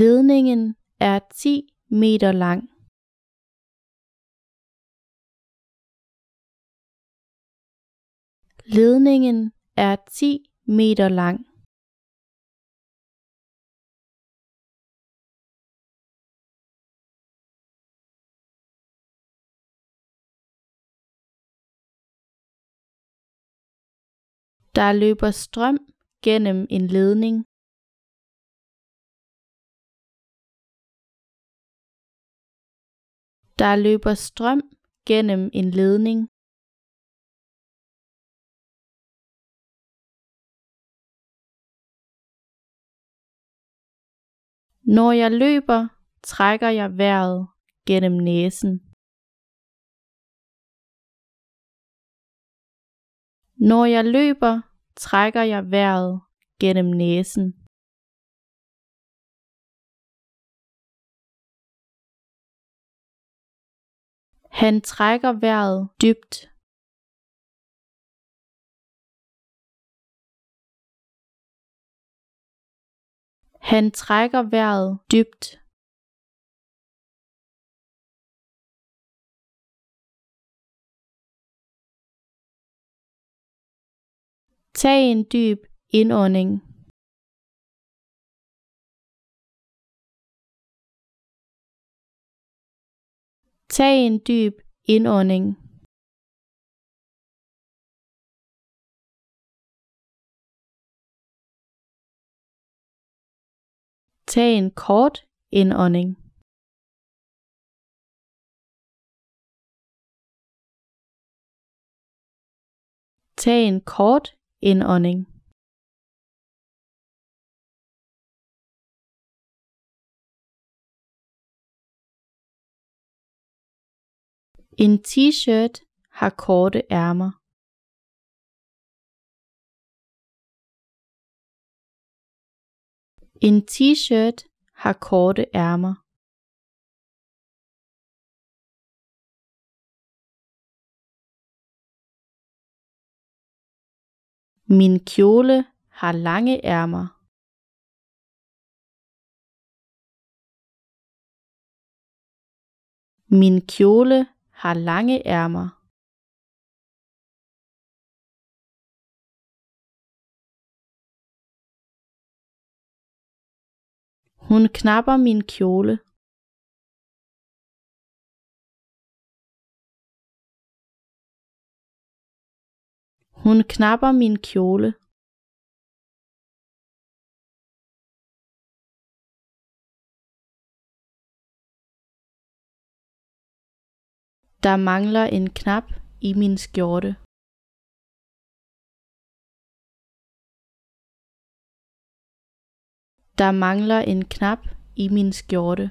Ledningen er 10 meter lang. Ledningen er 10 meter lang. Der løber strøm gennem en ledning. Der løber strøm gennem en ledning. Når jeg løber, trækker jeg vejret gennem næsen. Når jeg løber, trækker jeg vejret gennem næsen. Han trækker vejret dybt. Han trækker vejret dybt. Tag en dyb indånding. Tag en dyb indånding. Tag en kort indånding. Tag en kort indånding. En t-shirt har korte ærmer. En t-shirt har korte ærmer. Min kjole har lange ærmer. Min kjole har lange ærmer. Hun knapper min kjole. Hun knapper min kjole. Der mangler en knap i min skjorte. Der mangler en knap i min skjorte.